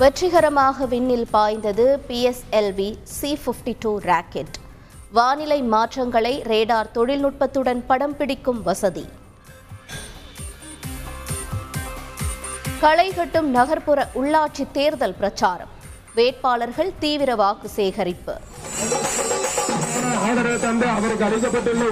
வெற்றிகரமாக விண்ணில் பாய்ந்தது PSLV C fifty two rocket. வானிலை மாற்றங்களை ரேடார் தொழில்நுட்பத்துடன் படம் பிடிக்கும் வசதி. களைகட்டும் நகர்ப்புற உள்ளாட்சி தேர்தல் பிரச்சாரம். வேட்பாளர்கள் தீவிர வாக்கு சேகரிப்பு. அவருக்கு அளிக்கப்பட்டுள்ள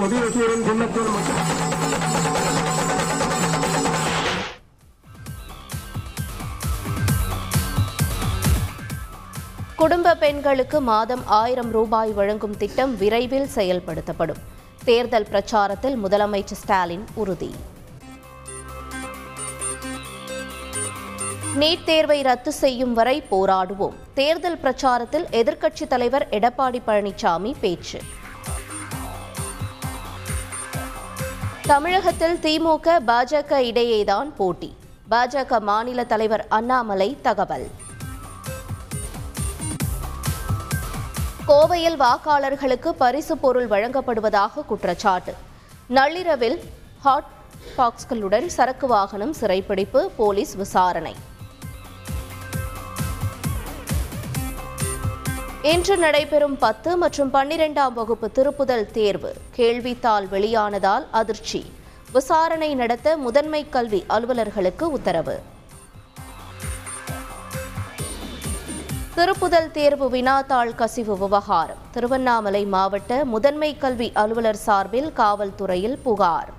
குடும்ப பெண்களுக்கு மாதம் ஆயிரம் ரூபாய் வழங்கும் திட்டம் விரைவில் செயல்படுத்தப்படும். தேர்தல் பிரச்சாரத்தில் முதலமைச்சர் ஸ்டாலின் உறுதி. நீட் தேர்வை ரத்து செய்யும் வரை போராடுவோம். தேர்தல் பிரச்சாரத்தில் எதிர்க்கட்சித் தலைவர் எடப்பாடி பழனிசாமி பேச்சு. தமிழகத்தில் திமுக பாஜக இடையேதான் போட்டி. பாஜக மாநில தலைவர் அண்ணாமலை தகவல். கோவையில் வாக்காளர்களுக்கு பரிசு பொருள் வழங்கப்படுவதாக குற்றச்சாட்டு. நள்ளிரவில் ஹாட் பாக்ஸ்களுடன் சரக்கு வாகனம் சிறைப்பிடிப்பு போலீஸ் விசாரணை. இன்று நடைபெறும் பத்து மற்றும் பன்னிரெண்டாம் வகுப்பு திருப்புதல் தேர்வு. கேள்வித்தாள் வெளியானதால் அதிர்ச்சி. விசாரணை நடத்த முதன்மை கல்வி அலுவலர்களுக்கு உத்தரவு. திருப்புதல் தேர்வு வினாத்தாள் கசிவு விவகாரம். திருவண்ணாமலை மாவட்ட முதன்மை கல்வி அலுவலர் சார்பில் காவல்துறையில் புகார்.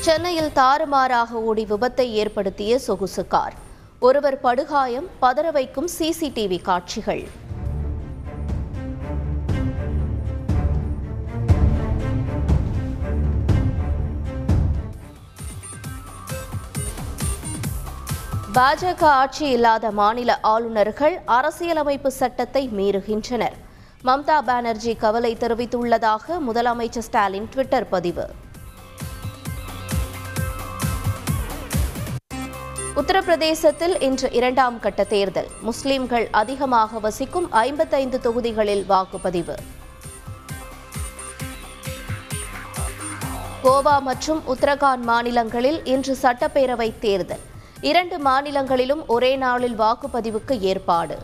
சென்னையில் தாறுமாறாக ஓடி விபத்தை ஏற்படுத்திய சொகுசு கார். ஒருவர் படுகாயம் பதற வைக்கும் சிசிடிவி காட்சிகள். பாஜக ஆட்சி இல்லாத மாநில ஆளுநர்கள் அரசியலமைப்பு சட்டத்தை மீறுகின்றனர். மம்தா பானர்ஜி கவலை தெரிவித்துள்ளதாக முதலமைச்சர் ஸ்டாலின் ட்விட்டர் பதிவு. உத்தரப்பிரதேசத்தில் இன்று இரண்டாம் கட்ட தேர்தல். முஸ்லிம்கள் அதிகமாக வசிக்கும் ஐம்பத்தைந்து தொகுதிகளில் வாக்குப்பதிவு. கோவா மற்றும் உத்தரகாண்ட் மாநிலங்களில் இன்று சட்டப்பேரவை தேர்தல். இரண்டு மாநிலங்களிலும் ஒரே நாளில் வாக்குப்பதிவுக்கு ஏற்பாடு.